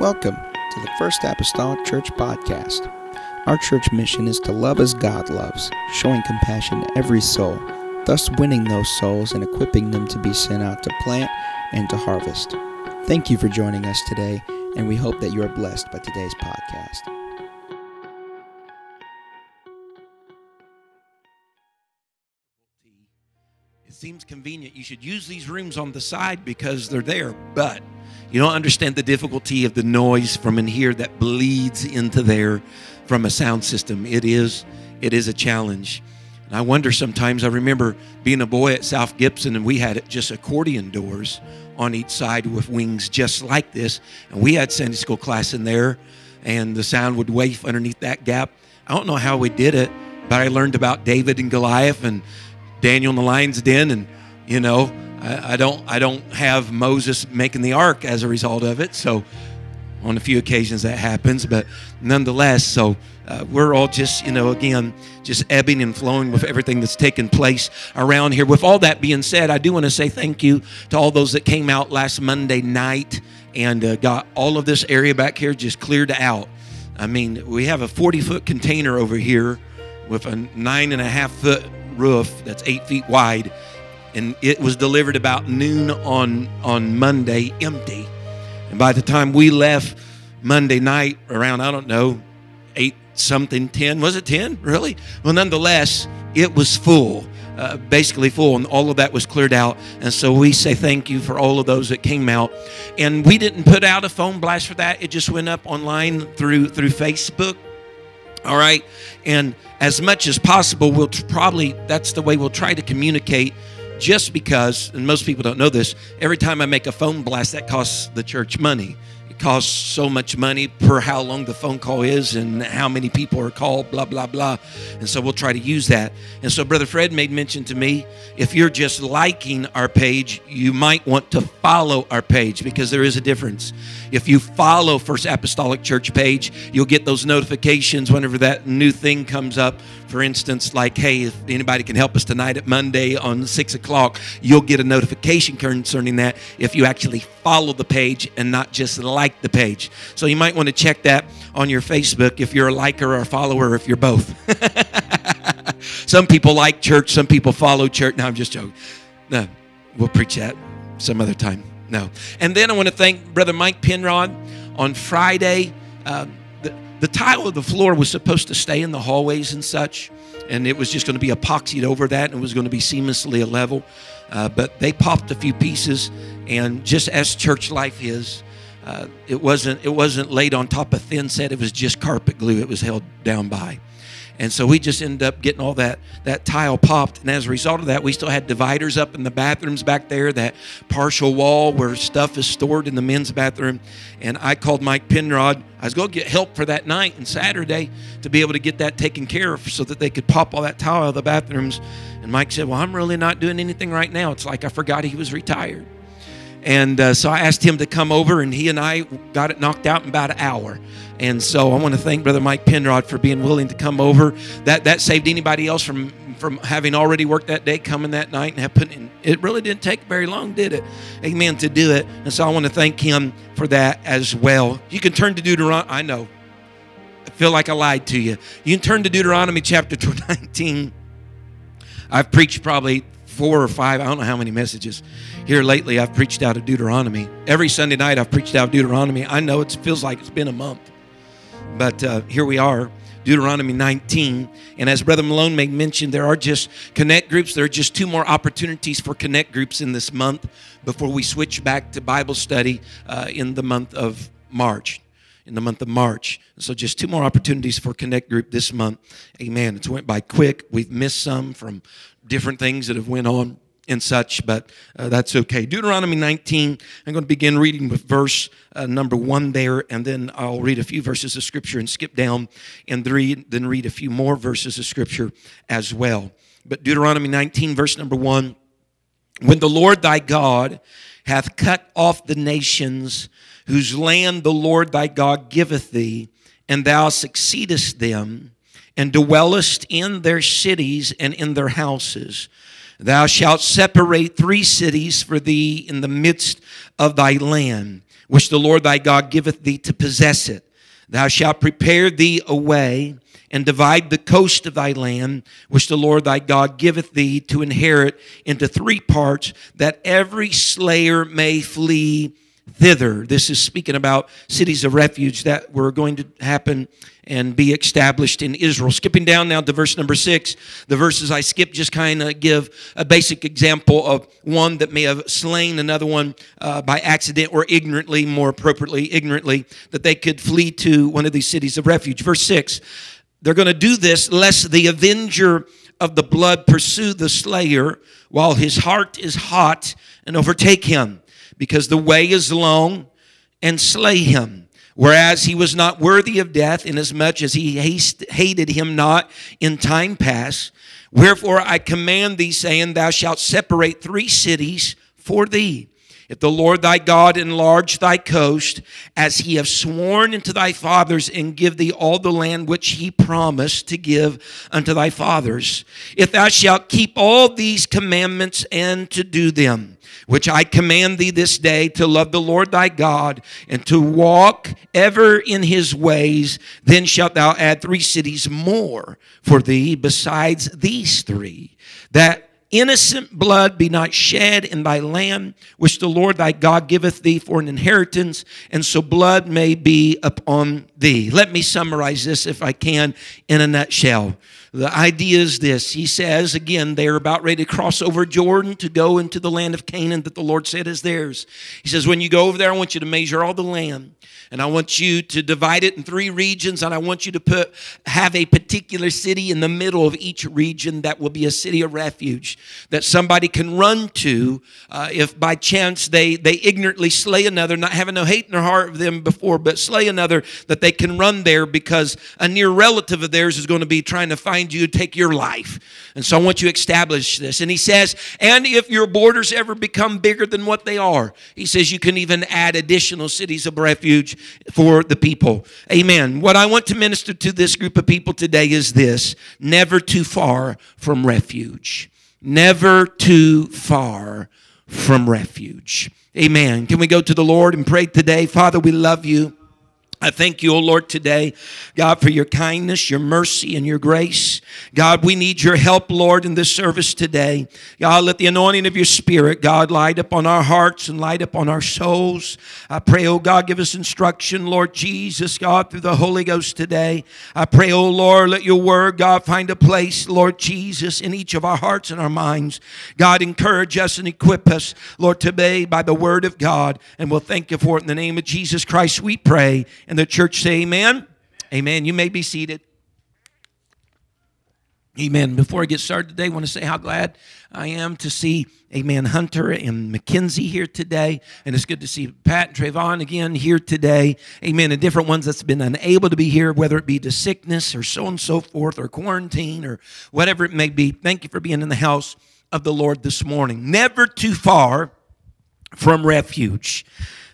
Welcome to the First Apostolic Church Podcast. Our church mission is to love as God loves, showing compassion to every soul, thus winning those souls and equipping them to be sent out to plant and to harvest. Thank you for joining us today, and we hope that you are blessed by today's podcast. It seems convenient. You should use these rooms on the side because they're there, but you don't understand the difficulty of the noise from in here that bleeds into there from a sound system. It is it is a challenge. And I wonder sometimes I remember being a boy at South Gibson and we had just accordion doors on each side with wings just like this. And we had Sunday school class in there and the sound would wave underneath that gap. I don't know how we did it, but I learned about David and Goliath and Daniel in the lion's den and you know I, don't I don't have Moses making the ark as a result of it. So on a few occasions that happens, but nonetheless, so uh, we're all just you know again just ebbing and flowing with everything that's taken place around here. With all that being said, I do want to say thank you to all those that came out last Monday night and uh, got all of this area back here just cleared out. I mean, we have a 40 foot container over here with a nine and a half foot roof that's eight feet wide and it was delivered about noon on on Monday, empty. And by the time we left Monday night, around I don't know, eight something, ten was it ten? Really? Well, nonetheless, it was full. Uh, basically full, and all of that was cleared out. And so we say thank you for all of those that came out. And we didn't put out a phone blast for that; it just went up online through through Facebook. All right, and as much as possible, we'll probably that's the way we'll try to communicate just because, and most people don't know this, every time I make a phone blast, that costs the church money. It costs so much money per how long the phone call is and how many people are called, blah, blah, blah. And so we'll try to use that. And so Brother Fred made mention to me if you're just liking our page, you might want to follow our page because there is a difference. If you follow First Apostolic Church page, you'll get those notifications whenever that new thing comes up. For instance, like, hey, if anybody can help us tonight at Monday on six o'clock, you'll get a notification concerning that if you actually follow the page and not just like the page. So you might want to check that on your Facebook if you're a liker or a follower, if you're both. some people like church, some people follow church. No, I'm just joking. No, we'll preach that some other time. No. And then I want to thank Brother Mike Penrod on Friday. Uh, the, tile of the floor was supposed to stay in the hallways and such, and it was just going to be epoxied over that, and it was going to be seamlessly a level. Uh, but they popped a few pieces, and just as church life is, uh, it wasn't it wasn't laid on top of thin set. It was just carpet glue. It was held down by. And so we just ended up getting all that that tile popped. And as a result of that, we still had dividers up in the bathrooms back there, that partial wall where stuff is stored in the men's bathroom. And I called Mike Penrod. I was going to get help for that night and Saturday to be able to get that taken care of so that they could pop all that tile out of the bathrooms. And Mike said, Well, I'm really not doing anything right now. It's like I forgot he was retired. And uh, so I asked him to come over, and he and I got it knocked out in about an hour. And so I want to thank Brother Mike Penrod for being willing to come over. That that saved anybody else from from having already worked that day, coming that night, and have put in. It really didn't take very long, did it? Amen. To do it, and so I want to thank him for that as well. You can turn to Deuteronomy. I know. I feel like I lied to you. You can turn to Deuteronomy chapter 19. I've preached probably four or five, I don't know how many messages here lately. I've preached out of Deuteronomy. Every Sunday night, I've preached out of Deuteronomy. I know it feels like it's been a month, but uh, here we are. Deuteronomy 19. And as Brother Malone made mention, there are just connect groups. There are just two more opportunities for connect groups in this month before we switch back to Bible study uh, in the month of March. In the month of March. So, just two more opportunities for Connect Group this month. Amen. It's went by quick. We've missed some from different things that have went on and such, but uh, that's okay. Deuteronomy 19, I'm going to begin reading with verse uh, number one there, and then I'll read a few verses of scripture and skip down and read, then read a few more verses of scripture as well. But Deuteronomy 19, verse number one When the Lord thy God hath cut off the nations whose land the Lord thy God giveth thee, and thou succeedest them, and dwellest in their cities and in their houses. Thou shalt separate three cities for thee in the midst of thy land, which the Lord thy God giveth thee to possess it. Thou shalt prepare thee a way and divide the coast of thy land, which the Lord thy God giveth thee to inherit into three parts, that every slayer may flee thither. This is speaking about cities of refuge that were going to happen and be established in Israel. Skipping down now to verse number six, the verses I skipped just kind of give a basic example of one that may have slain another one uh, by accident or ignorantly, more appropriately, ignorantly, that they could flee to one of these cities of refuge. Verse six, they're going to do this lest the avenger of the blood pursue the slayer while his heart is hot and overtake him because the way is long and slay him. Whereas he was not worthy of death, inasmuch as he hated him not in time past. Wherefore I command thee, saying, Thou shalt separate three cities for thee. If the Lord thy God enlarge thy coast, as he have sworn unto thy fathers, and give thee all the land which he promised to give unto thy fathers, if thou shalt keep all these commandments and to do them, which I command thee this day to love the Lord thy God and to walk ever in his ways, then shalt thou add three cities more for thee besides these three, that innocent blood be not shed in thy land, which the Lord thy God giveth thee for an inheritance, and so blood may be upon thee. Let me summarize this, if I can, in a nutshell. The idea is this He says, again, they're about ready to cross over Jordan to go into the land of Canaan that the Lord said is theirs. He says, When you go over there, I want you to measure all the land and I want you to divide it in three regions, and I want you to put have a particular city in the middle of each region that will be a city of refuge that somebody can run to uh, if by chance they they ignorantly slay another, not having no hate in their heart of them before, but slay another that they can run there because a near relative of theirs is going to be trying to find you, to take your life. And so I want you to establish this. And he says, and if your borders ever become bigger than what they are, he says you can even add additional cities of refuge for the people. Amen. What I want to minister to this group of people today is this never too far from refuge. Never too far from refuge. Amen. Can we go to the Lord and pray today? Father, we love you. I thank you, O Lord, today, God, for your kindness, your mercy, and your grace. God, we need your help, Lord, in this service today. God, let the anointing of your Spirit, God, light up on our hearts and light up on our souls. I pray, oh God, give us instruction, Lord Jesus, God, through the Holy Ghost today. I pray, oh Lord, let your word, God, find a place, Lord Jesus, in each of our hearts and our minds. God, encourage us and equip us, Lord, today by the word of God. And we'll thank you for it in the name of Jesus Christ, we pray. And the church say amen. Amen. amen. You may be seated. Amen. Before I get started today, I want to say how glad I am to see, amen, Hunter and Mackenzie here today. And it's good to see Pat and Trayvon again here today. Amen. And different ones that's been unable to be here, whether it be to sickness or so and so forth, or quarantine or whatever it may be. Thank you for being in the house of the Lord this morning. Never too far from refuge.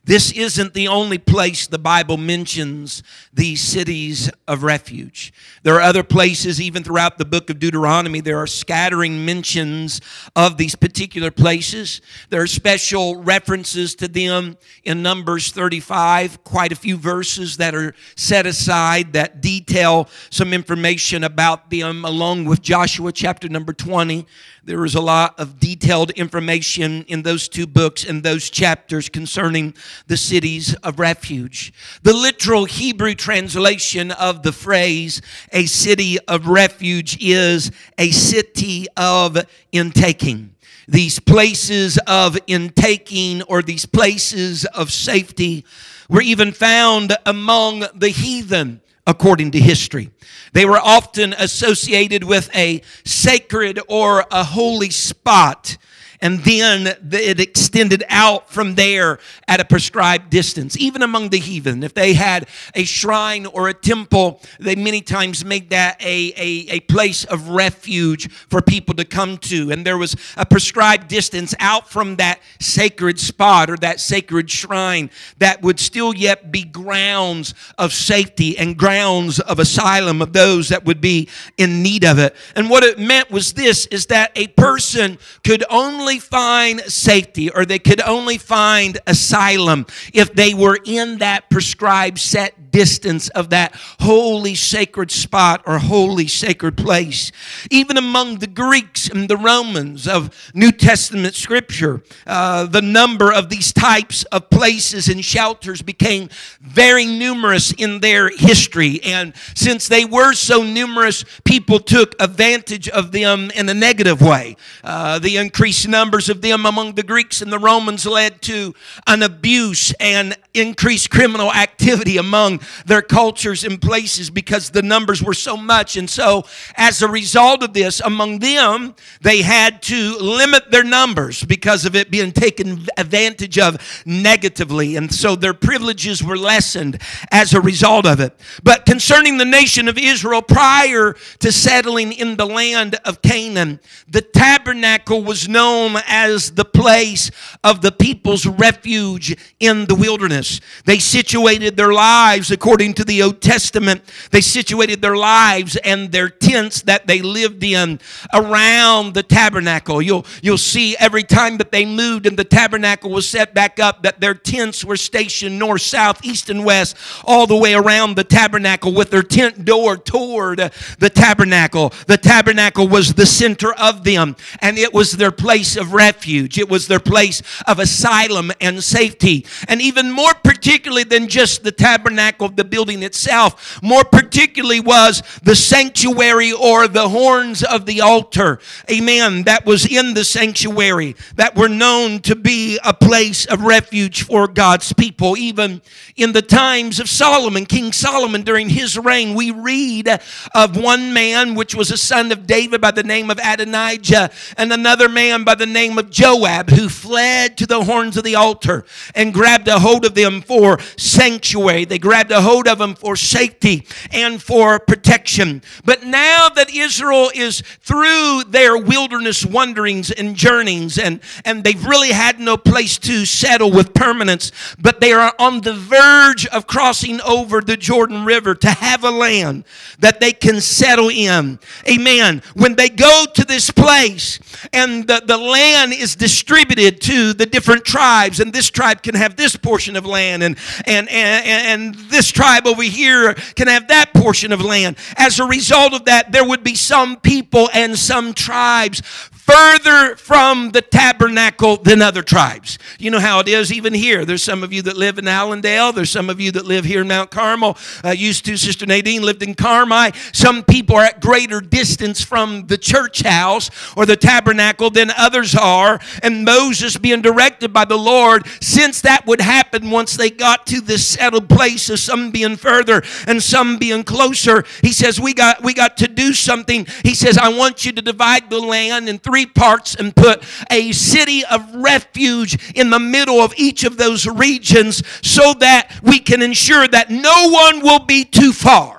This isn't the only place the Bible mentions these cities of refuge. There are other places, even throughout the book of Deuteronomy, there are scattering mentions of these particular places. There are special references to them in Numbers 35, quite a few verses that are set aside that detail some information about them, along with Joshua chapter number 20. There is a lot of detailed information in those two books and those chapters concerning the cities of refuge. The literal Hebrew translation of the phrase, a city of refuge, is a city of intaking these places of intaking or these places of safety were even found among the heathen according to history. They were often associated with a sacred or a holy spot and then it extended out from there at a prescribed distance. Even among the heathen, if they had a shrine or a temple, they many times made that a, a, a place of refuge for people to come to. And there was a prescribed distance out from that sacred spot or that sacred shrine that would still yet be grounds of safety and grounds of asylum of those that would be in need of it. And what it meant was this is that a person could only only find safety or they could only find asylum if they were in that prescribed set distance of that holy sacred spot or holy sacred place. Even among the Greeks and the Romans of New Testament scripture, uh, the number of these types of places and shelters became very numerous in their history. And since they were so numerous, people took advantage of them in a negative way. Uh, the increased numbers of them among the Greeks and the Romans led to an abuse and increased criminal activity among their cultures and places because the numbers were so much. And so, as a result of this, among them, they had to limit their numbers because of it being taken advantage of negatively. And so, their privileges were lessened as a result of it. But concerning the nation of Israel, prior to settling in the land of Canaan, the tabernacle was known as the place of the people's refuge in the wilderness. They situated their lives according to the Old Testament. They situated their lives and their tents that they lived in around the tabernacle. You'll, you'll see every time that they moved and the tabernacle was set back up that their tents were stationed north, south, east, and west, all the way around the tabernacle with their tent door toward the tabernacle. The tabernacle was the center of them and it was their place of refuge. It was their place of asylum and safety. And even more particularly than just the tabernacle, the building itself, more particularly was the sanctuary or the horns of the altar. Amen. That was in the sanctuary that were known to be a place of refuge for God's people. Even in the times of Solomon, King Solomon, during his reign, we read of one man which was a son of David by the name of Adonijah and another man by the name of Joab who fled to the horns of the altar and grabbed a hold of them for sanctuary. They grabbed a hold of them for safety and for protection. But now that Israel is through their wilderness wanderings and journeyings, and, and they've really had no place to settle with permanence, but they are on the verge of crossing over the Jordan River to have a land that they can settle in. Amen. When they go to this place and the, the land is distributed to the different tribes, and this tribe can have this portion of land, and, and, and, and this tribe over here can have that portion of land. As a result of that, there would be some people and some tribes further from the tabernacle than other tribes. You know how it is even here. There's some of you that live in Allendale. There's some of you that live here in Mount Carmel. Uh, used to, Sister Nadine lived in Carmi. Some people are at greater distance from the church house or the tabernacle than others are. And Moses being directed by the Lord, since that would happen once they got to this settled place of some being further and some being closer, he says, we got, we got to do something. He says, I want you to divide the land in three three parts and put a city of refuge in the middle of each of those regions so that we can ensure that no one will be too far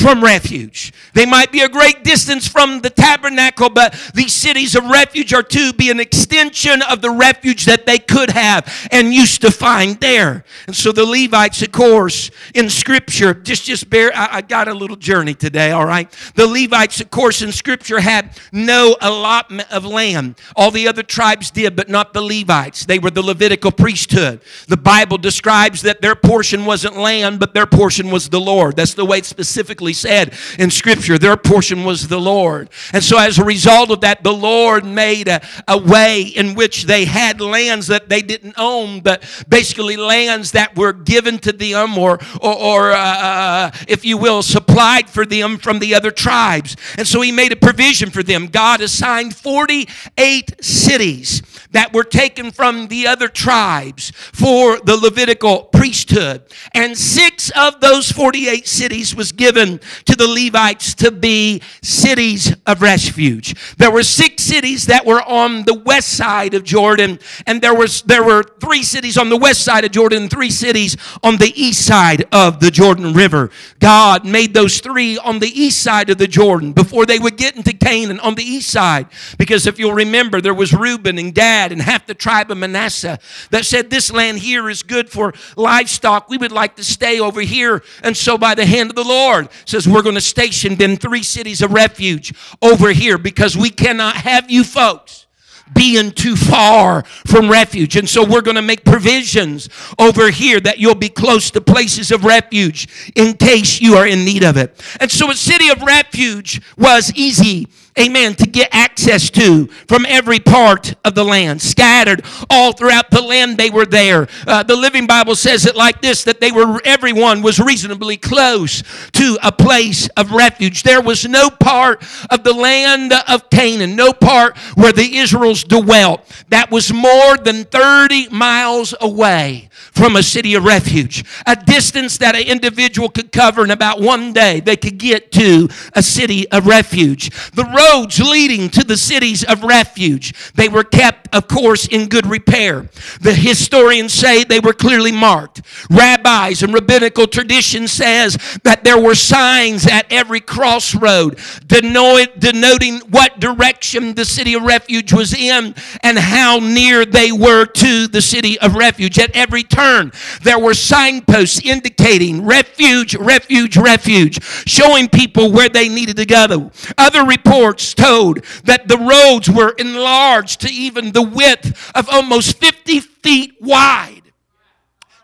from refuge. They might be a great distance from the tabernacle, but these cities of refuge are to be an extension of the refuge that they could have and used to find there. And so the Levites, of course, in Scripture, just just bear. I, I got a little journey today. All right, the Levites, of course, in Scripture had no allotment of land. All the other tribes did, but not the Levites. They were the Levitical priesthood. The Bible describes that their portion wasn't land, but their portion was the Lord. That's the way it specifically said in Scripture. Their portion was the Lord. And so, as a result of that, the Lord made a, a way in which they had lands that they didn't own, but basically lands that were given to them or, or, or uh, uh if you will, supplied for them from the other tribes. And so, He made a provision for them. God assigned 48 cities that were taken from the other tribes for the Levitical priesthood. And six of those 48 cities was given to the Levites to be cities of refuge. There were six cities that were on the west side of Jordan, and there was there were three cities on the west side of Jordan, three cities on the east side of the Jordan River. God made those three on the east side of the Jordan before they would get into Canaan on the east side. Because if you'll remember, there was Reuben and Gad and half the tribe of Manasseh that said, This land here is good for livestock. We would like to stay over here. And so by the hand of the Lord says, We're going to station them three cities of refuge over here because we cannot have you folks being too far from refuge. And so we're going to make provisions over here that you'll be close to places of refuge in case you are in need of it. And so a city of refuge was easy amen, to get access to from every part of the land. Scattered all throughout the land, they were there. Uh, the Living Bible says it like this that they were, everyone was reasonably close to a place of refuge. There was no part of the land of Canaan, no part where the Israels dwelt that was more than 30 miles away from a city of refuge. A distance that an individual could cover in about one day, they could get to a city of refuge. The roads leading to the cities of refuge, they were kept, of course, in good repair. The historians say they were clearly marked. Rabbis and rabbinical tradition says that there were signs at every crossroad denoting what direction the city of refuge was in and how near they were to the city of refuge. At every turn, there were signposts indicating refuge, refuge, refuge, showing people where they needed to go. Other reports told that the roads were enlarged to even the width of almost 50 feet wide.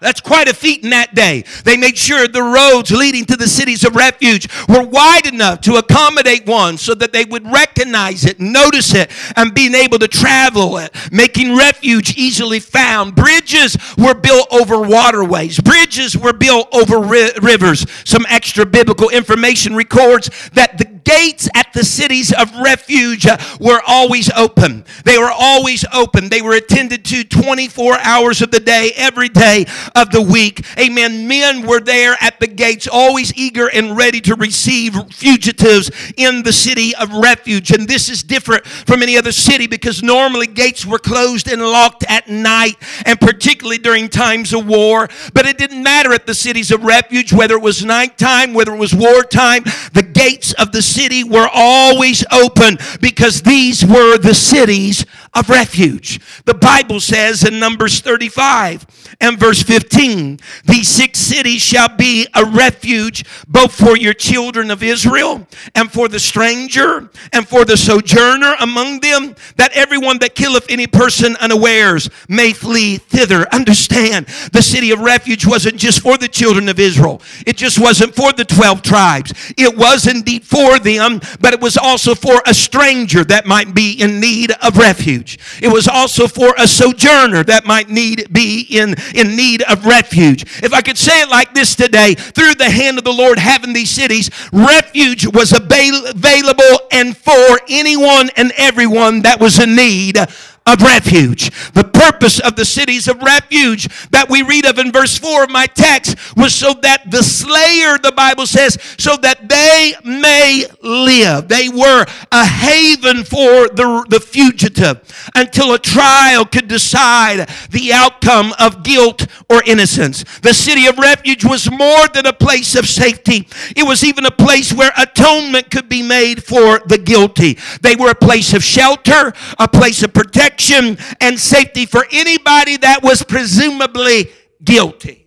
That's quite a feat in that day. They made sure the roads leading to the cities of refuge were wide enough to accommodate one so that they would recognize it, notice it, and being able to travel it, making refuge easily found. Bridges were built over waterways, bridges were built over ri- rivers. Some extra biblical information records that the gates at the cities of refuge uh, were always open. They were always open. They were attended to 24 hours of the day, every day of the week. Amen. Men were there at the gates, always eager and ready to receive fugitives in the city of refuge. And this is different from any other city because normally gates were closed and locked at night, and particularly during times of war. But it didn't matter at the cities of refuge, whether it was nighttime, whether it was wartime, the gates of the city were always open because these were the cities of refuge. The Bible says in Numbers 35 and verse 15, these six cities shall be a refuge both for your children of Israel and for the stranger and for the sojourner among them, that everyone that killeth any person unawares may flee thither. Understand, the city of refuge wasn't just for the children of Israel. It just wasn't for the 12 tribes. It was indeed for them, but it was also for a stranger that might be in need of refuge. It was also for a sojourner that might need be in, in need of refuge. If I could say it like this today, through the hand of the Lord having these cities, refuge was available and for anyone and everyone that was in need of refuge. The purpose of the cities of refuge that we read of in verse 4 of my text was so that the slayer, the Bible says, so that they may live. They were a haven for the, the fugitive until a trial could decide the outcome of guilt or innocence. The city of refuge was more than a place of safety, it was even a place where atonement could be made for the guilty. They were a place of shelter, a place of protection protection and safety for anybody that was presumably guilty.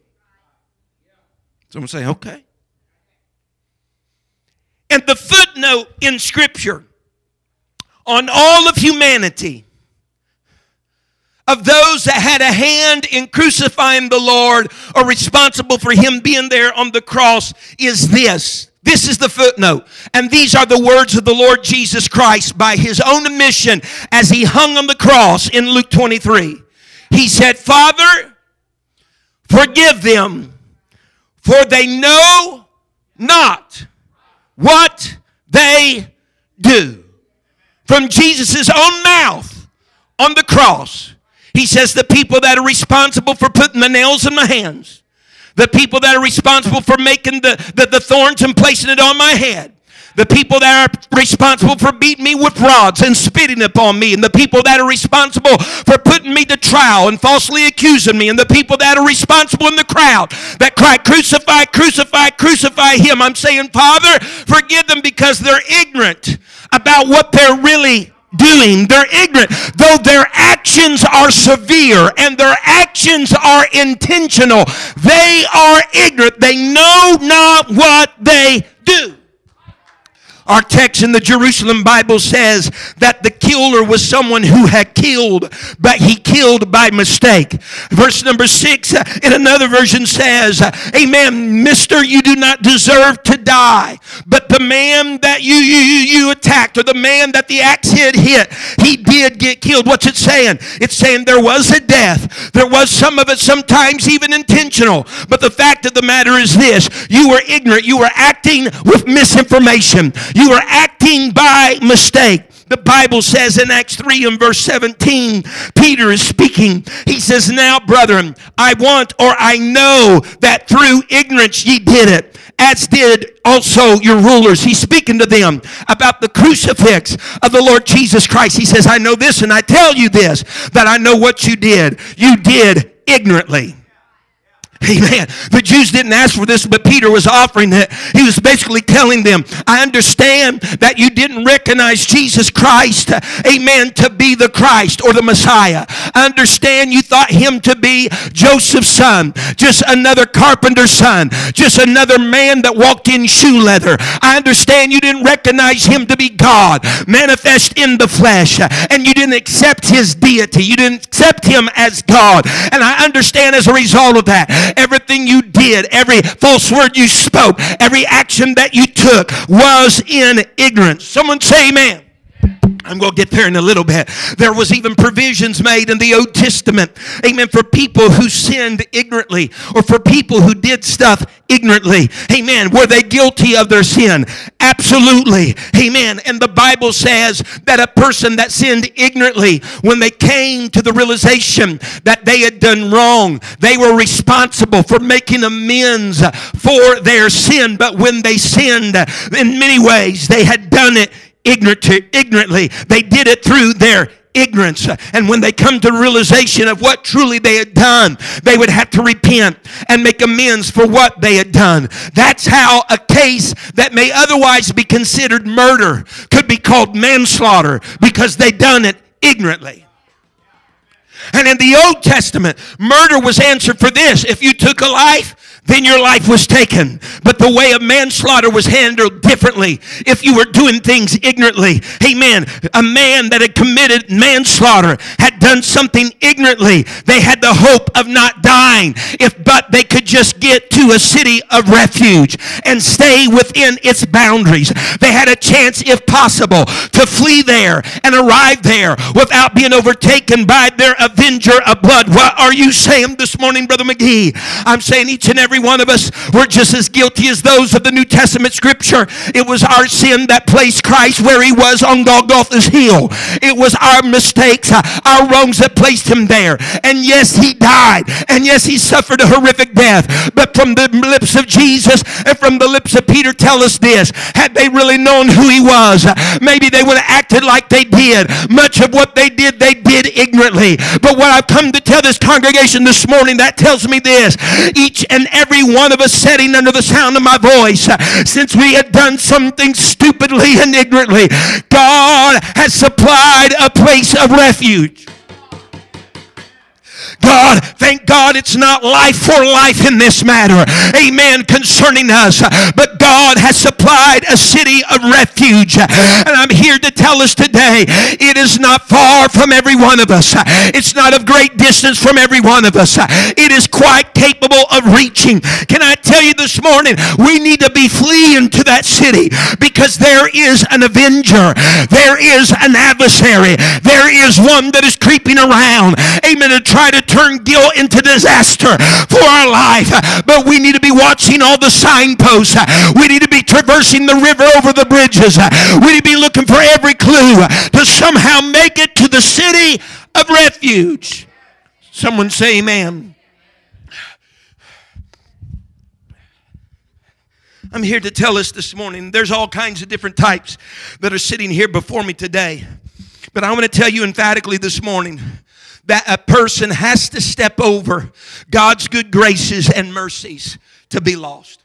Someone say, okay. And the footnote in Scripture on all of humanity of those that had a hand in crucifying the Lord or responsible for Him being there on the cross is this this is the footnote. And these are the words of the Lord Jesus Christ by his own admission as he hung on the cross in Luke 23. He said, Father, forgive them, for they know not what they do. From Jesus' own mouth on the cross, he says, The people that are responsible for putting the nails in my hands the people that are responsible for making the, the, the thorns and placing it on my head, the people that are responsible for beating me with rods and spitting upon me, and the people that are responsible for putting me to trial and falsely accusing me, and the people that are responsible in the crowd that cry, Crucify, crucify, crucify him. I'm saying, Father, forgive them because they're ignorant about what they're really doing. They're ignorant. Though their actions are severe and their actions are intentional, they are ignorant. They know not what they do. Our text in the Jerusalem Bible says that the killer was someone who had killed, but he killed by mistake. Verse number six uh, in another version says, uh, Amen, mister, you do not deserve to die. But the man that you, you, you attacked, or the man that the axe head hit, he did get killed. What's it saying? It's saying there was a death. There was some of it sometimes even intentional. But the fact of the matter is this you were ignorant. You were acting with misinformation. Were acting by mistake. The Bible says in Acts 3 and verse 17, Peter is speaking. He says, Now, brethren, I want or I know that through ignorance ye did it, as did also your rulers. He's speaking to them about the crucifix of the Lord Jesus Christ. He says, I know this and I tell you this, that I know what you did. You did ignorantly. Amen. The Jews didn't ask for this, but Peter was offering it. He was basically telling them, I understand that you didn't recognize Jesus Christ, amen, to be the Christ or the Messiah. I understand you thought him to be Joseph's son, just another carpenter's son, just another man that walked in shoe leather. I understand you didn't recognize him to be God, manifest in the flesh, and you didn't accept his deity. You didn't accept him as God. And I understand as a result of that, everything you did, every false word you spoke, every action that you took was in ignorance. Someone say amen. I'm going to get there in a little bit. There was even provisions made in the Old Testament, amen, for people who sinned ignorantly or for people who did stuff ignorantly. Amen. Were they guilty of their sin? Absolutely. Amen. And the Bible says that a person that sinned ignorantly, when they came to the realization that they had done wrong, they were responsible for making amends for their sin. But when they sinned, in many ways, they had done it ignorantly. They did it through their ignorance. And when they come to realization of what truly they had done, they would have to repent and make amends for what they had done. That's how a case that may otherwise be considered murder could be called manslaughter because they done it ignorantly. And in the Old Testament, murder was answered for this. If you took a life, then your life was taken. But the way of manslaughter was handled differently if you were doing things ignorantly. Amen. A man that had committed manslaughter had done something ignorantly. They had the hope of not dying if but they could just get to a city of refuge and stay within its boundaries. They had a chance, if possible, to flee there and arrive there without being overtaken by their avenger of blood. What are you saying this morning, Brother McGee? I'm saying each and every every one of us were just as guilty as those of the New Testament scripture. It was our sin that placed Christ where he was on Golgotha's hill. It was our mistakes, uh, our wrongs that placed him there. And yes, he died. And yes, he suffered a horrific death. But from the lips of Jesus and from the lips of Peter, tell us this. Had they really known who he was, maybe they would have acted like they did. Much of what they did, they did ignorantly. But what I've come to tell this congregation this morning, that tells me this. Each and every every one of us sitting under the sound of my voice, since we had done something stupidly and ignorantly, God has supplied a place of refuge. God, thank God it's not life for life in this matter. Amen. Concerning us. But God has supplied a city of refuge. And I'm here to tell us today it is not far from every one of us. It's not of great distance from every one of us. It is quite capable of reaching. Can I tell you this morning, we need to be fleeing to that city because there is an avenger. There is an adversary. There is one that is creeping around. Amen. To try to turn guilt into disaster for our life. But we need to be watching all the signposts. We need to be traversing the river over the bridges. We need to be looking for every clue to somehow make it to the city of refuge. Someone say amen. I'm here to tell us this morning there's all kinds of different types that are sitting here before me today. But I want to tell you emphatically this morning that a person has to step over God's good graces and mercies to be lost.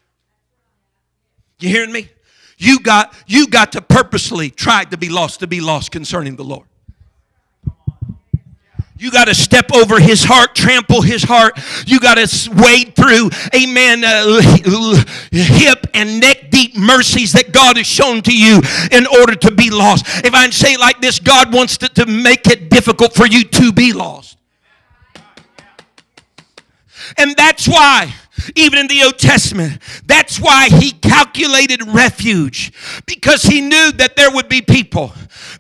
You hearing me? You got you got to purposely try to be lost to be lost concerning the Lord. You got to step over his heart, trample his heart. You got to wade through, amen, uh, hip and neck deep mercies that God has shown to you in order to be lost. If I say it like this, God wants to, to make it difficult for you to be lost. And that's why even in the Old Testament. That's why he calculated refuge because he knew that there would be people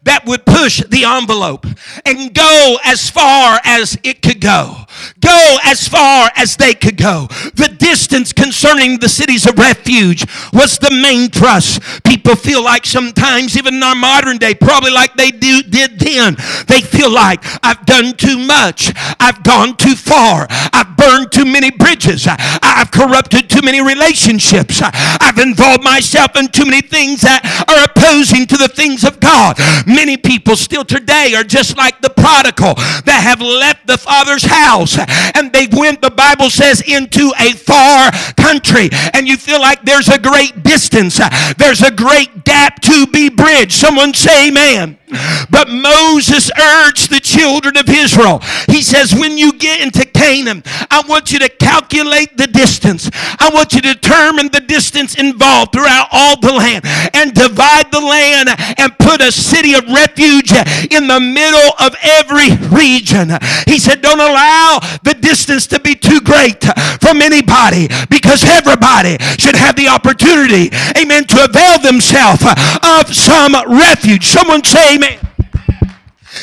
that would push the envelope and go as far as it could go. Go as far as they could go. The distance concerning the cities of refuge was the main thrust. People feel like sometimes, even in our modern day, probably like they do, did then, they feel like I've done too much. I've gone too far. I've burned too many bridges. I've corrupted too many relationships. I've involved myself in too many things that are opposing to the things of God. Many people still today are just like the prodigal that have left the father's house and they went, the Bible says, into a far country. And you feel like there's a great distance, there's a great gap to be bridged. Someone say amen. But Moses urged the children of Israel. He says, When you get into Canaan, I want you to calculate the distance. I want you to determine the distance involved throughout all the land and divide the land and put a city of refuge in the middle of every region. He said, Don't allow the distance to be too great from anybody because everybody should have the opportunity, amen, to avail themselves of some refuge. Someone say, Amen.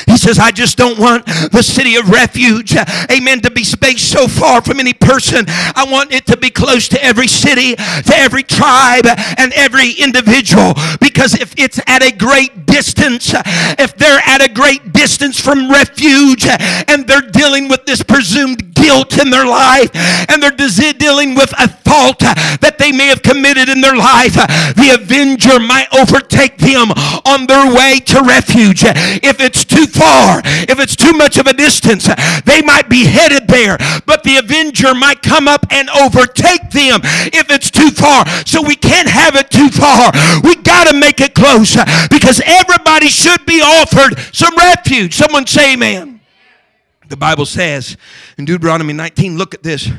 He says, I just don't want the city of refuge, amen, to be spaced so far from any person. I want it to be close to every city, to every tribe, and every individual. Because if it's at a great distance, if they're at a great distance from refuge and they're dealing with this presumed guilt in their life and they're dealing with a fault that they may have committed in their life, the avenger might overtake them on their way to refuge. If it's too far, if it's too much of a distance, they might be headed there, but the avenger might come up and overtake them if it's too far. So we can't have it too far. We got to make it close because everybody should be offered some refuge. Someone say amen. The Bible says in Deuteronomy 19, look at this.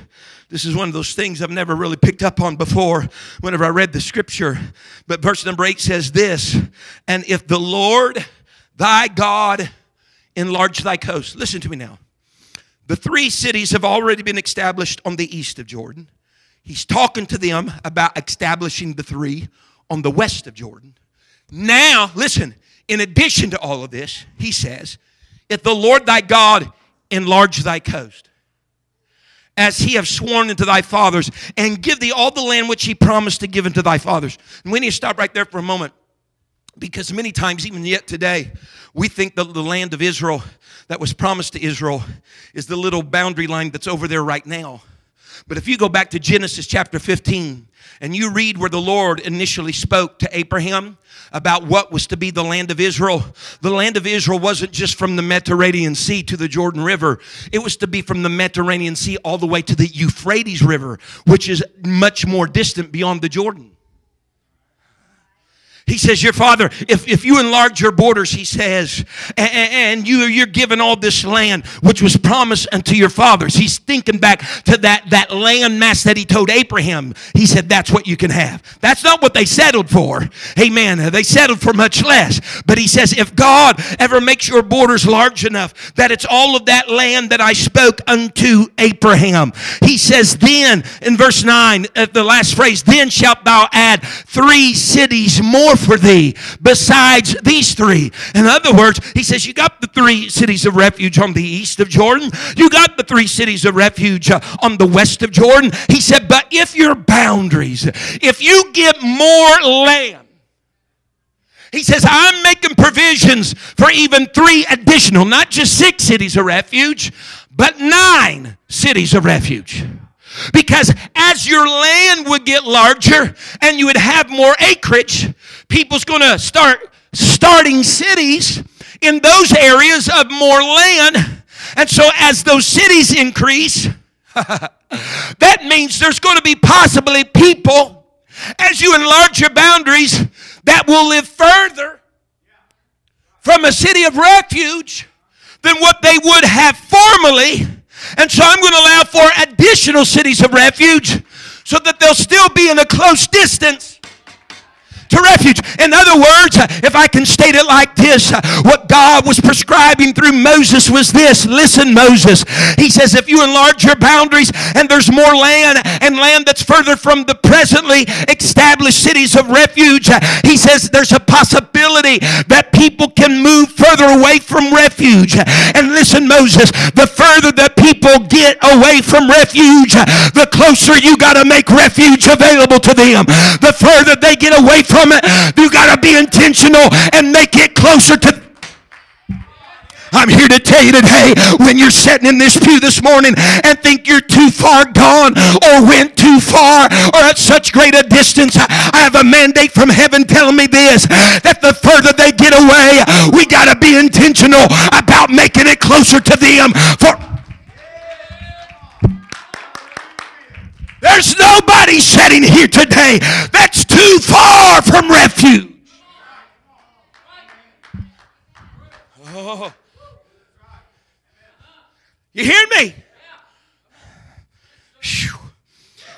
This is one of those things I've never really picked up on before whenever I read the scripture. But verse number 8 says this And if the Lord thy God enlarge thy coast. Listen to me now. The three cities have already been established on the east of Jordan. He's talking to them about establishing the three on the west of Jordan. Now, listen, in addition to all of this, he says, If the Lord thy God enlarge thy coast, as he have sworn unto thy fathers, and give thee all the land which he promised to give unto thy fathers. And we need to stop right there for a moment. Because many times, even yet today, we think that the land of Israel that was promised to Israel is the little boundary line that's over there right now. But if you go back to Genesis chapter 15 and you read where the Lord initially spoke to Abraham about what was to be the land of Israel, the land of Israel wasn't just from the Mediterranean Sea to the Jordan River, it was to be from the Mediterranean Sea all the way to the Euphrates River, which is much more distant beyond the Jordan. He says, Your father, if, if you enlarge your borders, he says, and, you, you're given all this land which was promised unto your fathers. He's thinking back to that, that land mass that he told Abraham. He said, That's what you can have. That's not what they settled for. Amen. They settled for much less. But he says, If God ever makes your borders large enough that it's all of that land that I spoke unto Abraham, he says, Then, in verse 9, at the last phrase, then shalt thou add three cities more for thee besides these three. In other words, he says, You got the three cities of refuge on the east of Jordan, you got the three cities of refuge uh, on the west of Jordan. He said, But if your boundaries, if you get more land, he says, I'm making provisions for even three additional, not just six cities of refuge, but nine cities of refuge. Because as your land would get larger and you would have more acreage, people's going to start starting cities in those areas of more land. And so as those cities increase, that means there's going to be possibly people as you enlarge your boundaries that will live further from a city of refuge than what they would have formerly. And so I'm going to allow for additional cities of refuge so that they'll still be in a close distance to refuge. In other words, if I can state it like this, what God was prescribing through Moses was this. Listen, Moses. He says, if you enlarge your boundaries and there's more land and land that's further from the presently established cities of refuge, he says there's a possibility that people can move further away from refuge. And listen, Moses, the further that people get away from refuge, the closer you got to make refuge available to them. The further they get away from from it. You got to be intentional and make it closer to I'm here to tell you today when you're sitting in this pew this morning and think you're too far gone or went too far or at such great a distance, I have a mandate from heaven telling me this that the further they get away, we got to be intentional about making it closer to them. For There's nobody sitting here today that's too far from refuge. Oh. You hear me?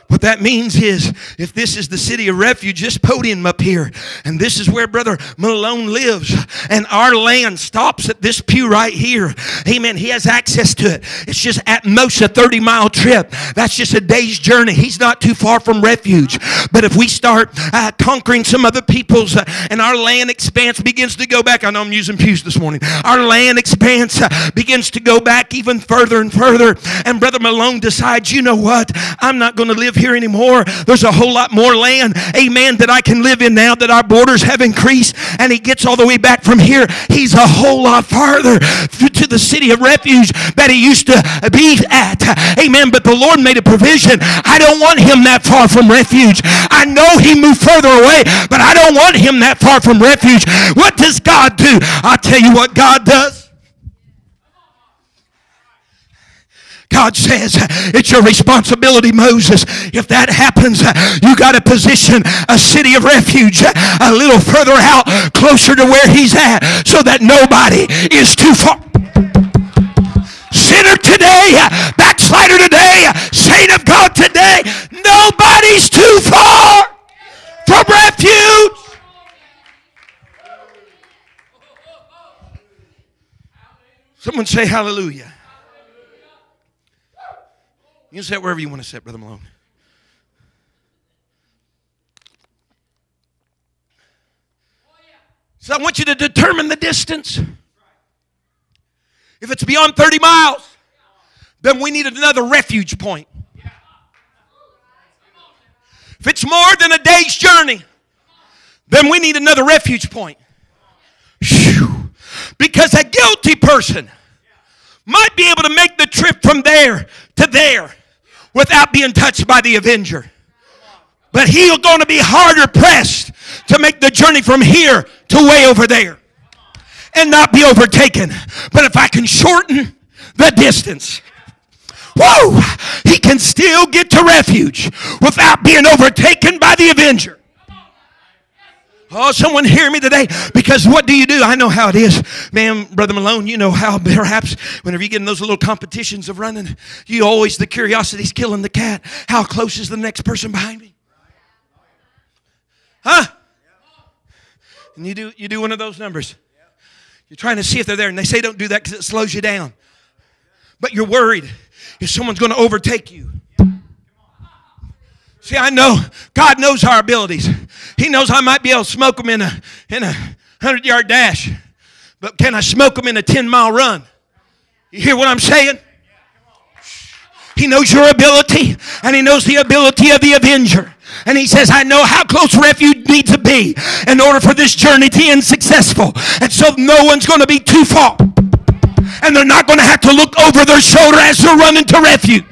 What that means is if this is the city of refuge, this podium up here, and this is where Brother Malone lives, and our land stops at this pew right here. Amen. He has access to it. It's just at most a 30 mile trip. That's just a day's journey. He's not too far from refuge. But if we start uh, conquering some other people's uh, and our land expanse begins to go back, I know I'm using pews this morning. Our land expanse uh, begins to go back even further and further. And Brother Malone decides, you know what? I'm not going to live here here anymore. There's a whole lot more land, amen, that I can live in now that our borders have increased. And he gets all the way back from here. He's a whole lot farther to the city of refuge that he used to be at. Amen. But the Lord made a provision. I don't want him that far from refuge. I know he moved further away, but I don't want him that far from refuge. What does God do? I'll tell you what God does. God says it's your responsibility, Moses. If that happens, you got to position a city of refuge a little further out, closer to where he's at, so that nobody is too far. Sinner today, backslider today, saint of God today, nobody's too far from refuge. Someone say hallelujah. You can sit wherever you want to sit, Brother Malone. So I want you to determine the distance. If it's beyond 30 miles, then we need another refuge point. If it's more than a day's journey, then we need another refuge point. Whew. Because a guilty person might be able to make the trip from there to there without being touched by the avenger. But he's going to be harder pressed to make the journey from here to way over there and not be overtaken. But if I can shorten the distance, whoa, he can still get to refuge without being overtaken by the avenger. Oh, someone hear me today. Because what do you do? I know how it is. Man, Brother Malone, you know how perhaps whenever you get in those little competitions of running, you always, the curiosity's killing the cat. How close is the next person behind me? Huh? And you do, you do one of those numbers. You're trying to see if they're there. And they say don't do that because it slows you down. But you're worried if someone's going to overtake you. See, I know God knows our abilities. He knows I might be able to smoke them in a in a hundred yard dash, but can I smoke them in a ten mile run? You hear what I'm saying? He knows your ability, and he knows the ability of the avenger. And he says, I know how close refuge needs to be in order for this journey to end successful. And so no one's going to be too far. And they're not going to have to look over their shoulder as they're running to refuge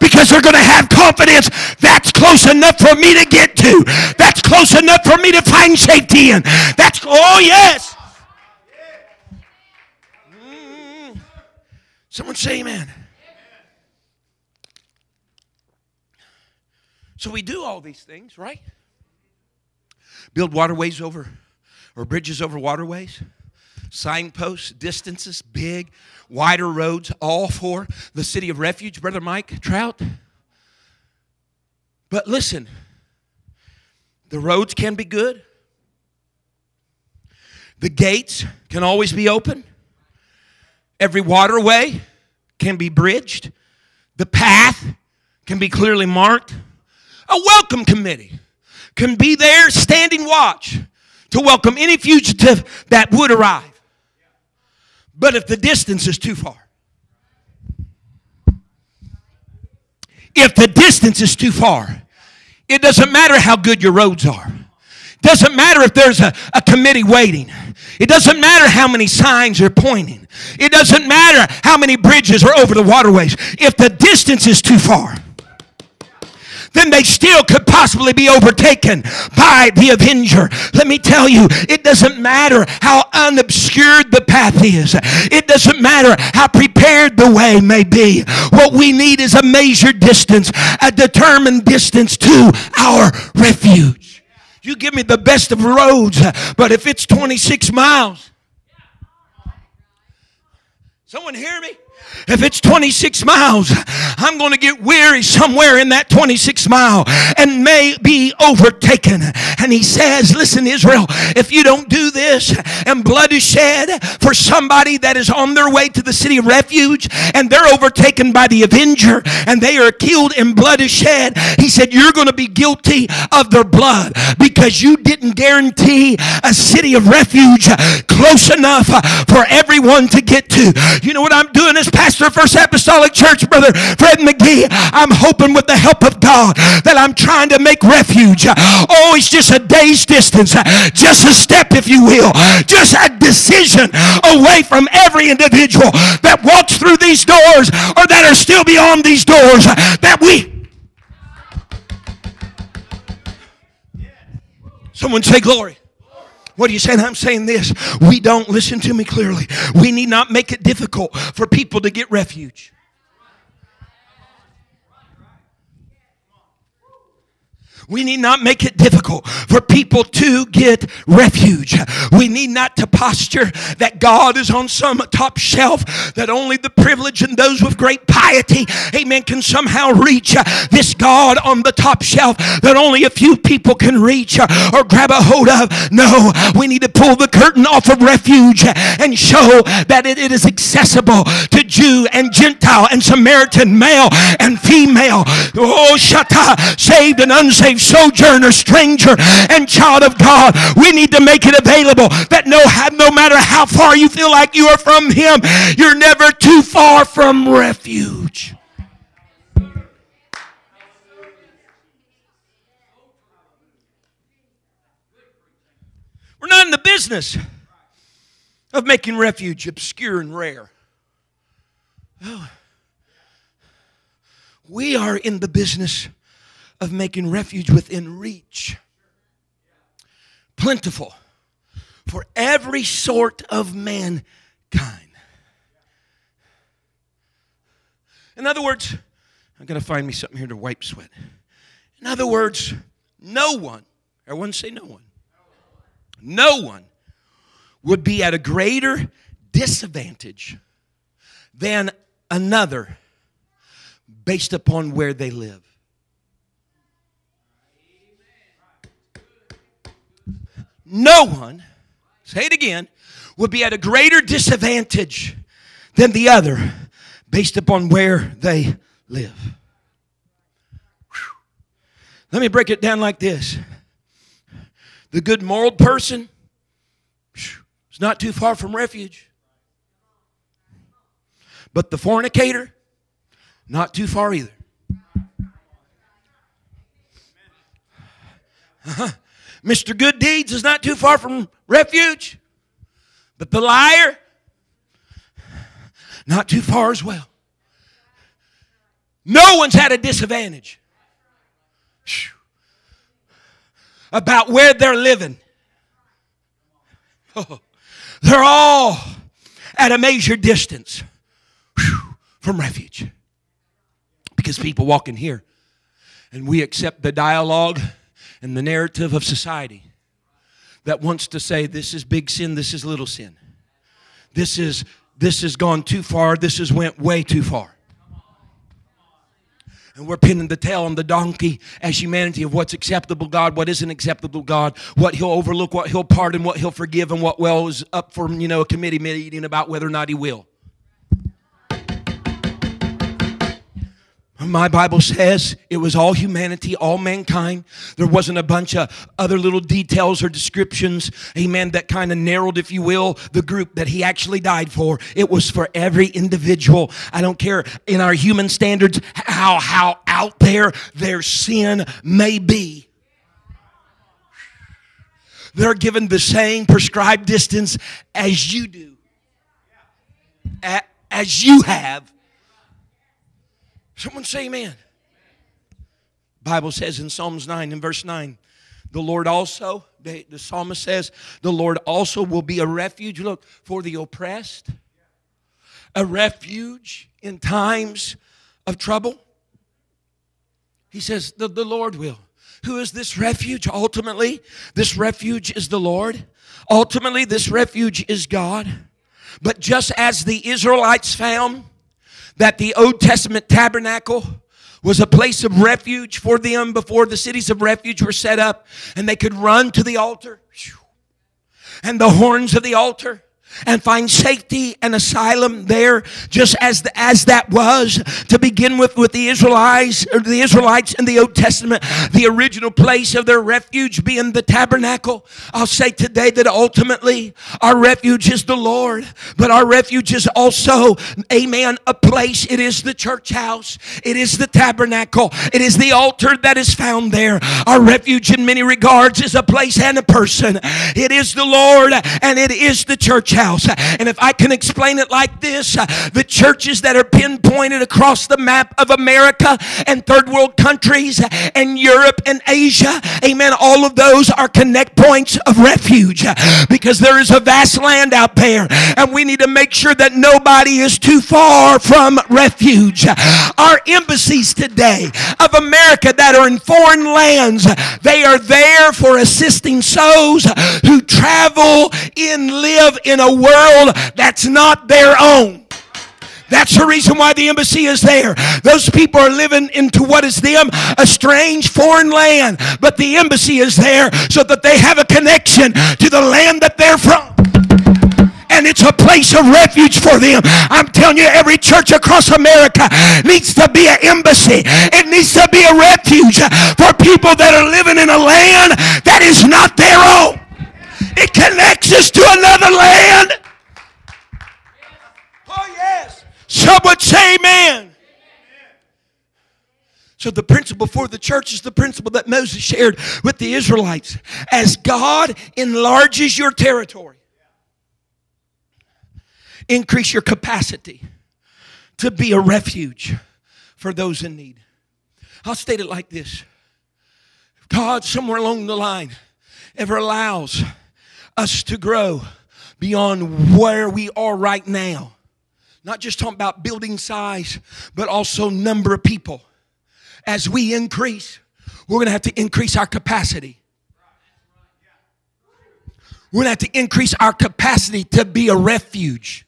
because they're going to have confidence that's close enough for me to get to. That's close enough for me to find safety in. That's, oh, yes. Mm. Someone say amen. So we do all these things, right? Build waterways over or bridges over waterways signposts, distances, big, wider roads, all for the city of refuge, Brother Mike Trout. But listen, the roads can be good, the gates can always be open, every waterway can be bridged, the path can be clearly marked. A welcome committee can be there standing watch to welcome any fugitive that would arrive. But if the distance is too far, if the distance is too far, it doesn't matter how good your roads are. Doesn't matter if there's a, a committee waiting. It doesn't matter how many signs are pointing. It doesn't matter how many bridges are over the waterways. If the distance is too far, then they still could possibly be overtaken by the avenger. Let me tell you, it doesn't matter how unobscured the path is, it doesn't matter how prepared the way may be. What we need is a measured distance, a determined distance to our refuge. You give me the best of roads, but if it's 26 miles, someone hear me? If it's 26 miles, I'm going to get weary somewhere in that 26 mile and may be overtaken. And he says, Listen, Israel, if you don't do this and blood is shed for somebody that is on their way to the city of refuge and they're overtaken by the avenger and they are killed and blood is shed, he said, You're going to be guilty of their blood because you didn't guarantee a city of refuge close enough for everyone to get to. You know what I'm doing as pastor? of First Apostolic Church, Brother Fred McGee. I'm hoping with the help of God that I'm trying to make refuge. Oh, it's just a day's distance, just a step, if you will, just a decision away from every individual that walks through these doors or that are still beyond these doors that we. Someone say glory. What are you saying? I'm saying this. We don't listen to me clearly. We need not make it difficult for people to get refuge. We need not make it difficult for people to get refuge. We need not to posture that God is on some top shelf that only the privileged and those with great piety, amen, can somehow reach. This God on the top shelf that only a few people can reach or grab a hold of. No, we need to pull the curtain off of refuge and show that it is accessible to Jew and Gentile and Samaritan, male and female. Oh, shata, saved and unsaved sojourner, stranger, and child of God. We need to make it available that no, no matter how far you feel like you are from Him, you're never too far from refuge. We're not in the business of making refuge obscure and rare. Oh. We are in the business of making refuge within reach. Plentiful for every sort of mankind. In other words, I'm going to find me something here to wipe sweat. In other words, no one, everyone say no one, no one would be at a greater disadvantage than another based upon where they live. No one, say it again, would be at a greater disadvantage than the other based upon where they live. Whew. Let me break it down like this the good moral person is not too far from refuge, but the fornicator, not too far either. Uh-huh. Mr. Good Deeds is not too far from refuge, but the liar, not too far as well. No one's at a disadvantage about where they're living. Oh, they're all at a measured distance from refuge. Because people walk in here and we accept the dialogue and the narrative of society that wants to say this is big sin, this is little sin. this is this has gone too far. This has went way too far. And we're pinning the tail on the donkey as humanity of what's acceptable God, what isn't acceptable God, what He'll overlook, what He'll pardon, what He'll forgive, and what well is up for you know a committee meeting about whether or not He will. My Bible says it was all humanity, all mankind. There wasn't a bunch of other little details or descriptions, amen, that kind of narrowed, if you will, the group that he actually died for. It was for every individual. I don't care in our human standards how, how out there their sin may be. They're given the same prescribed distance as you do, as you have Someone say amen. Bible says in Psalms 9 and verse 9, the Lord also, the, the psalmist says, the Lord also will be a refuge, look, for the oppressed, a refuge in times of trouble. He says, the, the Lord will. Who is this refuge? Ultimately, this refuge is the Lord. Ultimately, this refuge is God. But just as the Israelites found that the Old Testament tabernacle was a place of refuge for them before the cities of refuge were set up and they could run to the altar and the horns of the altar and find safety and asylum there just as the, as that was to begin with with the Israelites or the Israelites in the Old Testament the original place of their refuge being the tabernacle. I'll say today that ultimately our refuge is the Lord but our refuge is also amen a place. It is the church house. It is the tabernacle. It is the altar that is found there. Our refuge in many regards is a place and a person. It is the Lord and it is the church house house. And if I can explain it like this, the churches that are pinpointed across the map of America and third world countries and Europe and Asia, amen, all of those are connect points of refuge because there is a vast land out there and we need to make sure that nobody is too far from refuge. Our embassies today of America that are in foreign lands, they are there for assisting souls who travel in, live in a world that's not their own. That's the reason why the embassy is there. Those people are living into what is them a strange foreign land, but the embassy is there so that they have a connection to the land that they're from and it's a place of refuge for them. I'm telling you, every church across America needs to be an embassy. It needs to be a refuge for people that are living in a land that is not their own. It connects us to another land. Oh, yes. Someone say amen. So, the principle for the church is the principle that Moses shared with the Israelites. As God enlarges your territory, increase your capacity to be a refuge for those in need. I'll state it like this God, somewhere along the line, ever allows us to grow beyond where we are right now. Not just talking about building size, but also number of people. As we increase, we're going to have to increase our capacity. We're going to have to increase our capacity to be a refuge.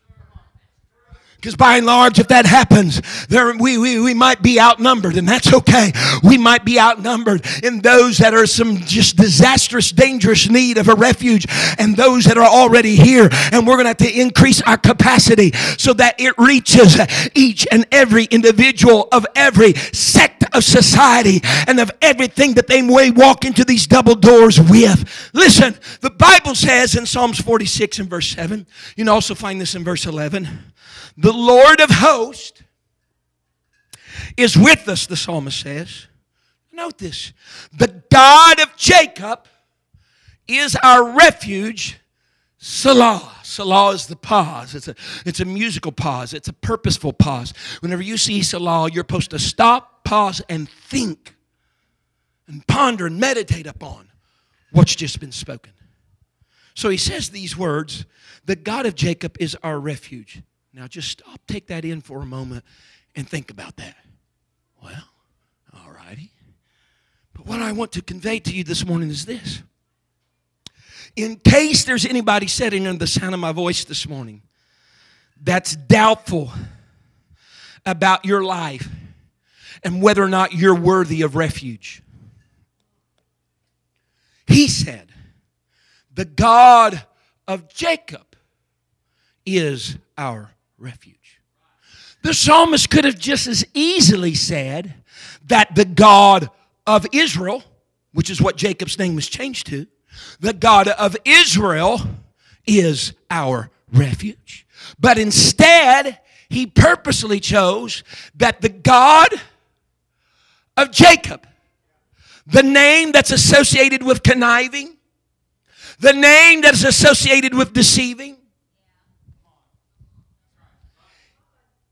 Because by and large, if that happens, there, we, we, we might be outnumbered, and that's okay. We might be outnumbered in those that are some just disastrous, dangerous need of a refuge, and those that are already here. And we're going to have to increase our capacity so that it reaches each and every individual of every sect of society and of everything that they may walk into these double doors with. Listen, the Bible says in Psalms 46 and verse 7, you can also find this in verse 11 the Lord of hosts is with us, the psalmist says. Note this. The God of Jacob is our refuge, Selah. Selah is the pause. It's a, it's a musical pause. It's a purposeful pause. Whenever you see Selah, you're supposed to stop, pause, and think and ponder and meditate upon what's just been spoken. So he says these words The God of Jacob is our refuge. Now just stop, take that in for a moment, and think about that. Well, all righty. But what I want to convey to you this morning is this. In case there's anybody sitting under the sound of my voice this morning that's doubtful about your life and whether or not you're worthy of refuge. He said, The God of Jacob is our refuge. The psalmist could have just as easily said that the God of Israel, which is what Jacob's name was changed to, the God of Israel is our refuge. But instead, he purposely chose that the God of Jacob, the name that's associated with conniving, the name that's associated with deceiving,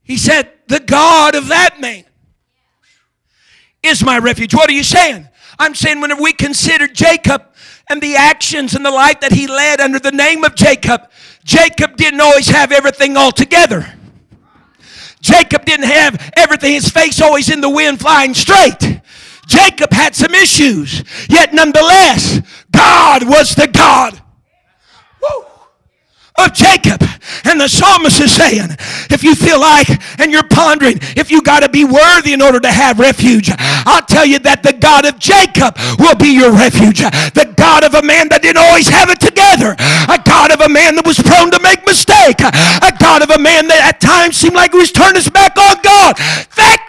he said, the God of that man is my refuge. What are you saying? I'm saying whenever we consider Jacob and the actions and the life that he led under the name of Jacob, Jacob didn't always have everything all together. Jacob didn't have everything, his face always in the wind flying straight. Jacob had some issues, yet nonetheless, God was the God of Jacob. And the psalmist is saying, if you feel like and you're pondering if you got to be worthy in order to have refuge, I'll tell you that the God of Jacob will be your refuge. The God of a man that didn't always have it together. A God of a man that was prone to make mistake. A God of a man that at times seemed like he was turning his back on God.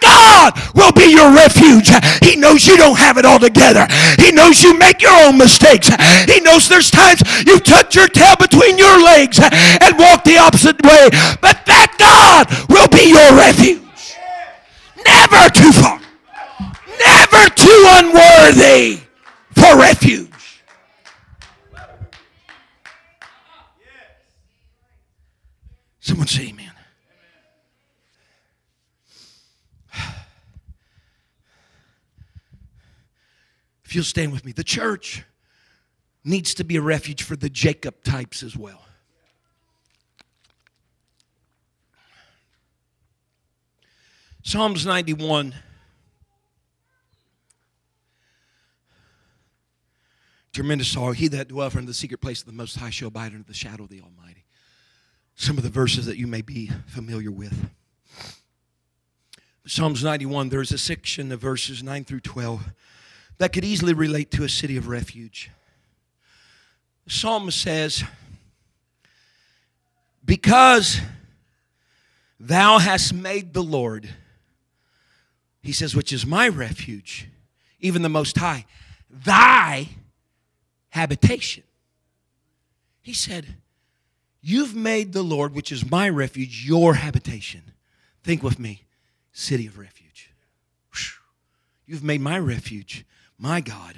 God will be your refuge. He knows you don't have it all together. He knows you make your own mistakes. He knows there's times you've tucked your tail between your legs and walk the opposite way. But that God will be your refuge. Never too far. Never too unworthy for refuge. Someone say amen. If you'll stand with me, the church needs to be a refuge for the Jacob types as well. Psalms 91. Tremendous sorrow. He that dwelleth in the secret place of the Most High shall abide under the shadow of the Almighty. Some of the verses that you may be familiar with. Psalms 91, there's a section of verses 9 through 12 that could easily relate to a city of refuge. The psalmist says, Because thou hast made the Lord he says, which is my refuge, even the Most High, thy habitation. He said, You've made the Lord, which is my refuge, your habitation. Think with me, city of refuge. You've made my refuge, my God,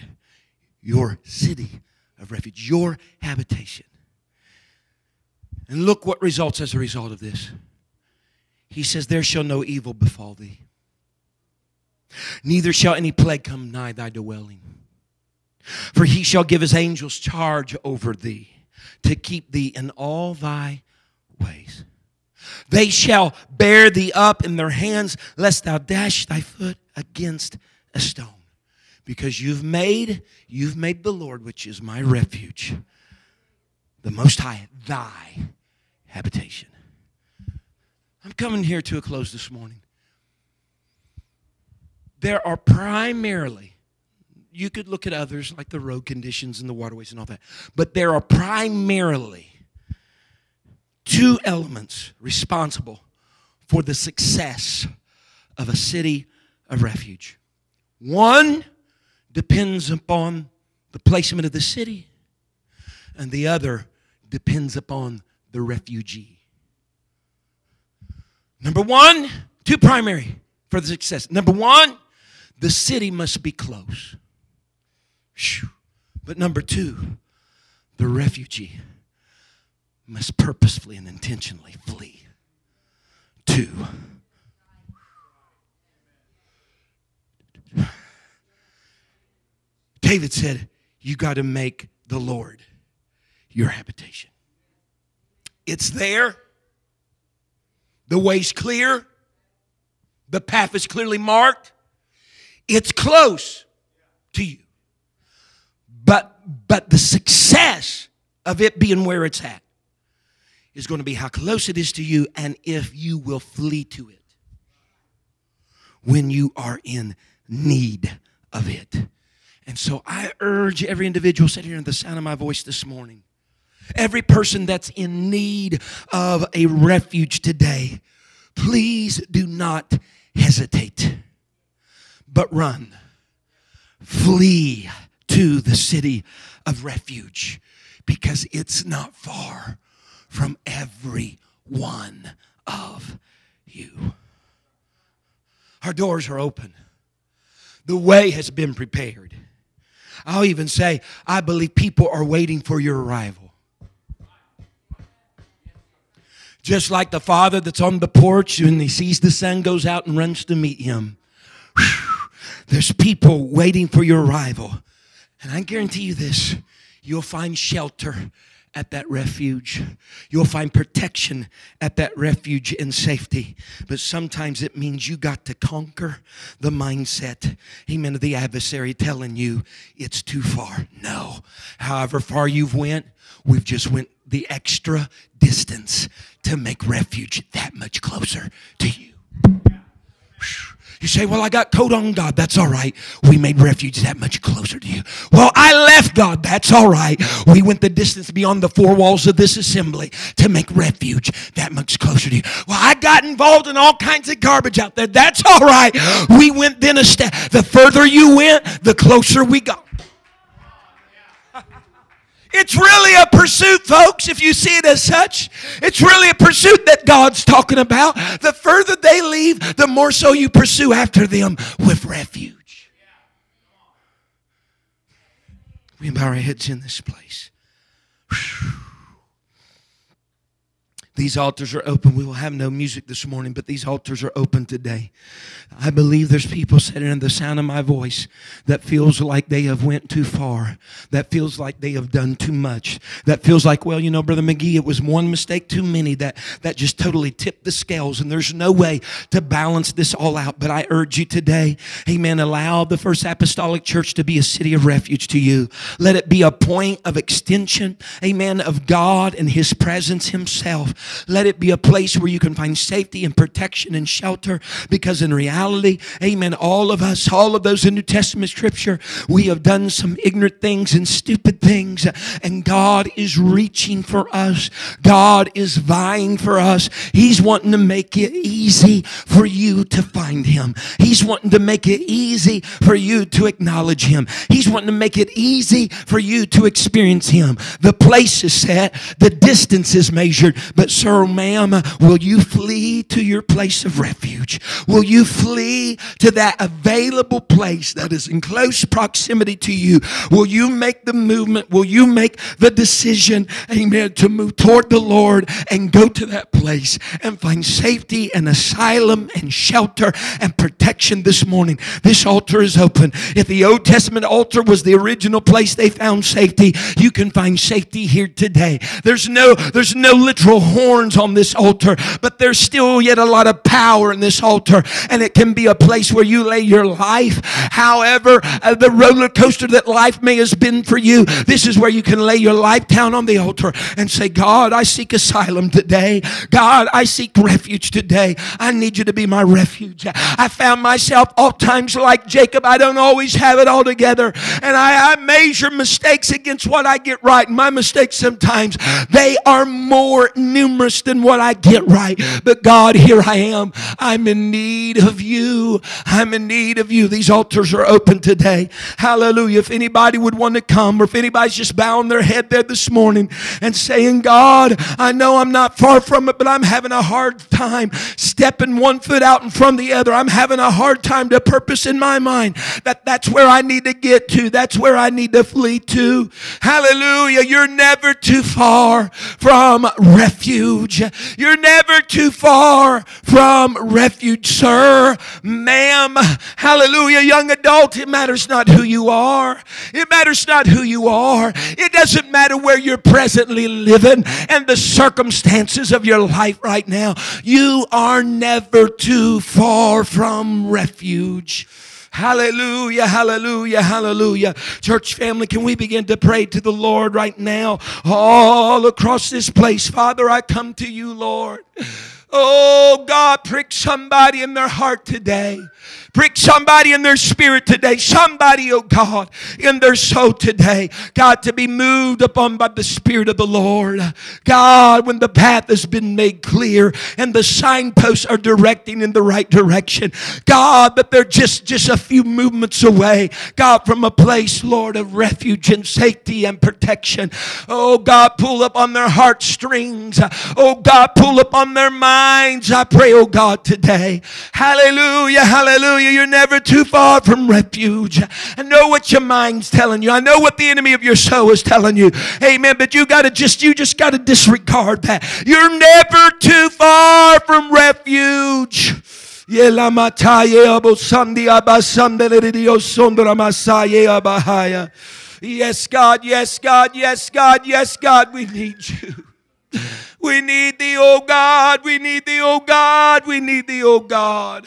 your city of refuge, your habitation. And look what results as a result of this. He says, There shall no evil befall thee neither shall any plague come nigh thy dwelling. For he shall give his angels charge over thee to keep thee in all thy ways. They shall bear thee up in their hands, lest thou dash thy foot against a stone. Because you've made, you've made the Lord, which is my refuge, the Most High, thy habitation. I'm coming here to a close this morning there are primarily, you could look at others like the road conditions and the waterways and all that, but there are primarily two elements responsible for the success of a city of refuge. One depends upon the placement of the city, and the other depends upon the refugee. Number one, two primary for the success. Number one, the city must be close. But number two, the refugee must purposefully and intentionally flee. Two. David said, You got to make the Lord your habitation. It's there. The way's clear. The path is clearly marked. It's close to you. But but the success of it being where it's at is going to be how close it is to you and if you will flee to it when you are in need of it. And so I urge every individual sitting here in the sound of my voice this morning, every person that's in need of a refuge today, please do not hesitate, but run. Flee to the city of refuge because it's not far from every one of you. Our doors are open. The way has been prepared. I'll even say, I believe people are waiting for your arrival. Just like the father that's on the porch and he sees the son goes out and runs to meet him. There's people waiting for your arrival. And I guarantee you this you'll find shelter at that refuge. You'll find protection at that refuge and safety. But sometimes it means you got to conquer the mindset, amen, of the adversary telling you it's too far. No. However far you've went, we've just went the extra distance to make refuge that much closer to you. You say, Well, I got coat on God. That's all right. We made refuge that much closer to you. Well, I left God. That's all right. We went the distance beyond the four walls of this assembly to make refuge that much closer to you. Well, I got involved in all kinds of garbage out there. That's all right. We went then a step. The further you went, the closer we got. It's really a pursuit, folks, if you see it as such. It's really a pursuit that God's talking about. The further they leave, the more so you pursue after them with refuge. We bow our heads in this place. Whew. These altars are open. We will have no music this morning, but these altars are open today. I believe there's people sitting in the sound of my voice that feels like they have went too far, that feels like they have done too much, that feels like, well, you know, Brother McGee, it was one mistake too many that, that just totally tipped the scales, and there's no way to balance this all out. But I urge you today, amen, allow the First Apostolic Church to be a city of refuge to you. Let it be a point of extension, amen, of God and His presence Himself. Let it be a place where you can find safety and protection and shelter because in reality, amen, all of us, all of those in New Testament scripture, we have done some ignorant things and stupid things and God is reaching for us. God is vying for us. He's wanting to make it easy for you to find Him. He's wanting to make it easy for you to acknowledge Him. He's wanting to make it easy for you to experience Him. The place is set, the distance is measured, but sir, ma'am, will you flee to your place of refuge? Will you flee to that available place that is in close proximity to you? Will you make the movement? Will you make the decision, amen, to move toward the Lord and go to that place and find safety and asylum and shelter and protection this morning? This altar is open. If the Old Testament altar was the original place they found safety, you can find safety here today. There's no, there's no literal horns on this altar, but there's still yet a lot of power in this altar, and it can be a place where you lay your life. However, uh, the roller coaster that life may has been for you, this is where you can lay your life down on the altar and say, God, I seek asylum today. God, I seek refuge today. I need you to be my refuge. I found myself oft times like Jacob. I don't always have it all together, and I, I measure mistakes against what I get right. My mistakes sometimes they are more numerous than what I get right. But God, here I am. I'm in need of you. I'm in need of you. These altars are open today. Hallelujah. If anybody would want to come, or if anybody's just bowing their head there this morning and saying, God, I know I'm not far from it, but I'm having a hard time stepping one foot out in front of the other. I'm having a hard time to purpose in my mind that that's where I need to get to. That's where I need to flee to. Hallelujah. You're never too far from refuge. You're never too far from refuge, sir, ma'am. Hallelujah. Young adult, it matters not who you are. It matters not who you are. It doesn't matter where you're presently living and the circumstances of your life right now. You are never too far from refuge. Hallelujah, hallelujah, hallelujah. Church family, can we begin to pray to the Lord right now? All across this place, Father, I come to you, Lord. Oh God, prick somebody in their heart today. Prick somebody in their spirit today. Somebody, oh God, in their soul today. God, to be moved upon by the Spirit of the Lord. God, when the path has been made clear and the signposts are directing in the right direction. God, that they're just, just a few movements away. God, from a place, Lord, of refuge and safety and protection. Oh God, pull up on their heartstrings. Oh God, pull up on their minds. I pray, oh God, today. Hallelujah, hallelujah. You're never too far from refuge. I know what your mind's telling you. I know what the enemy of your soul is telling you. Amen. But you gotta just you just gotta disregard that. You're never too far from refuge. Yes, God, yes, God, yes, God, yes, God, we need you. We need thee, oh God, we need thee, oh God, we need thee, oh God.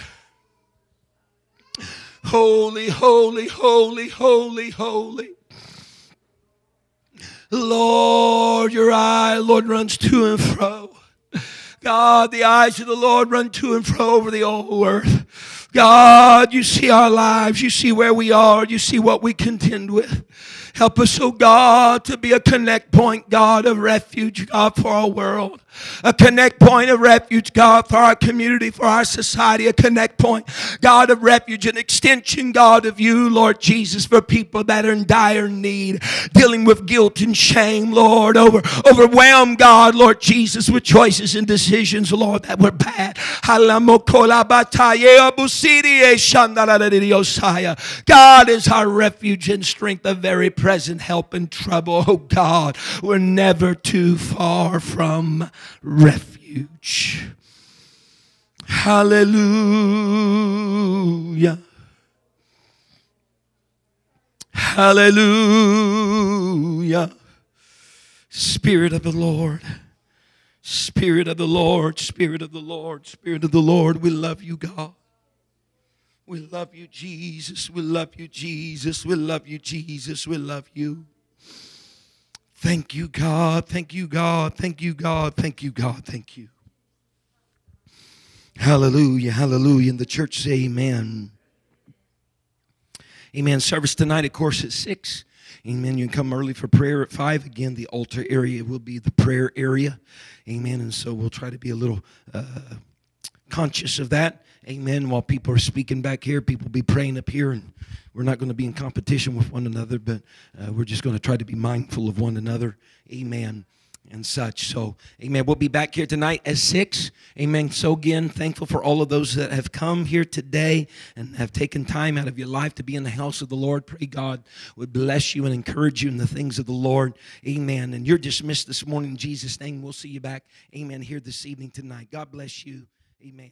Holy, holy, holy, holy, holy. Lord, your eye, Lord, runs to and fro. God, the eyes of the Lord run to and fro over the whole earth. God, you see our lives. You see where we are. You see what we contend with. Help us, oh God, to be a connect point, God, of refuge, God, for our world. A connect point of refuge, God, for our community, for our society. A connect point, God, of refuge, an extension, God, of you, Lord Jesus, for people that are in dire need, dealing with guilt and shame, Lord, over, overwhelmed, God, Lord Jesus, with choices and decisions, Lord, that were bad. God is our refuge and strength, a very present help in trouble. Oh God, we're never too far from refuge. Hallelujah. Hallelujah. Spirit of the Lord. Spirit of the Lord, Spirit of the Lord, Spirit of the Lord, we love you, God. We love you, Jesus. We love you, Jesus. We love you, Jesus. We love you. Thank you, God. Thank you, God. Thank you, God. Thank you, God. Thank you. Hallelujah. Hallelujah. And the church say amen. Amen. Service tonight, of course, at 6. Amen. You can come early for prayer at 5. Again, the altar area will be the prayer area. Amen. And so we'll try to be a little uh, conscious of that. Amen. While people are speaking back here, people be praying up here, and we're not going to be in competition with one another, but uh, we're just going to try to be mindful of one another. Amen. And such. So, amen. We'll be back here tonight at 6. Amen. So, again, thankful for all of those that have come here today and have taken time out of your life to be in the house of the Lord. Pray God would bless you and encourage you in the things of the Lord. Amen. And you're dismissed this morning in Jesus' name. We'll see you back. Amen. Here this evening tonight. God bless you. Amen.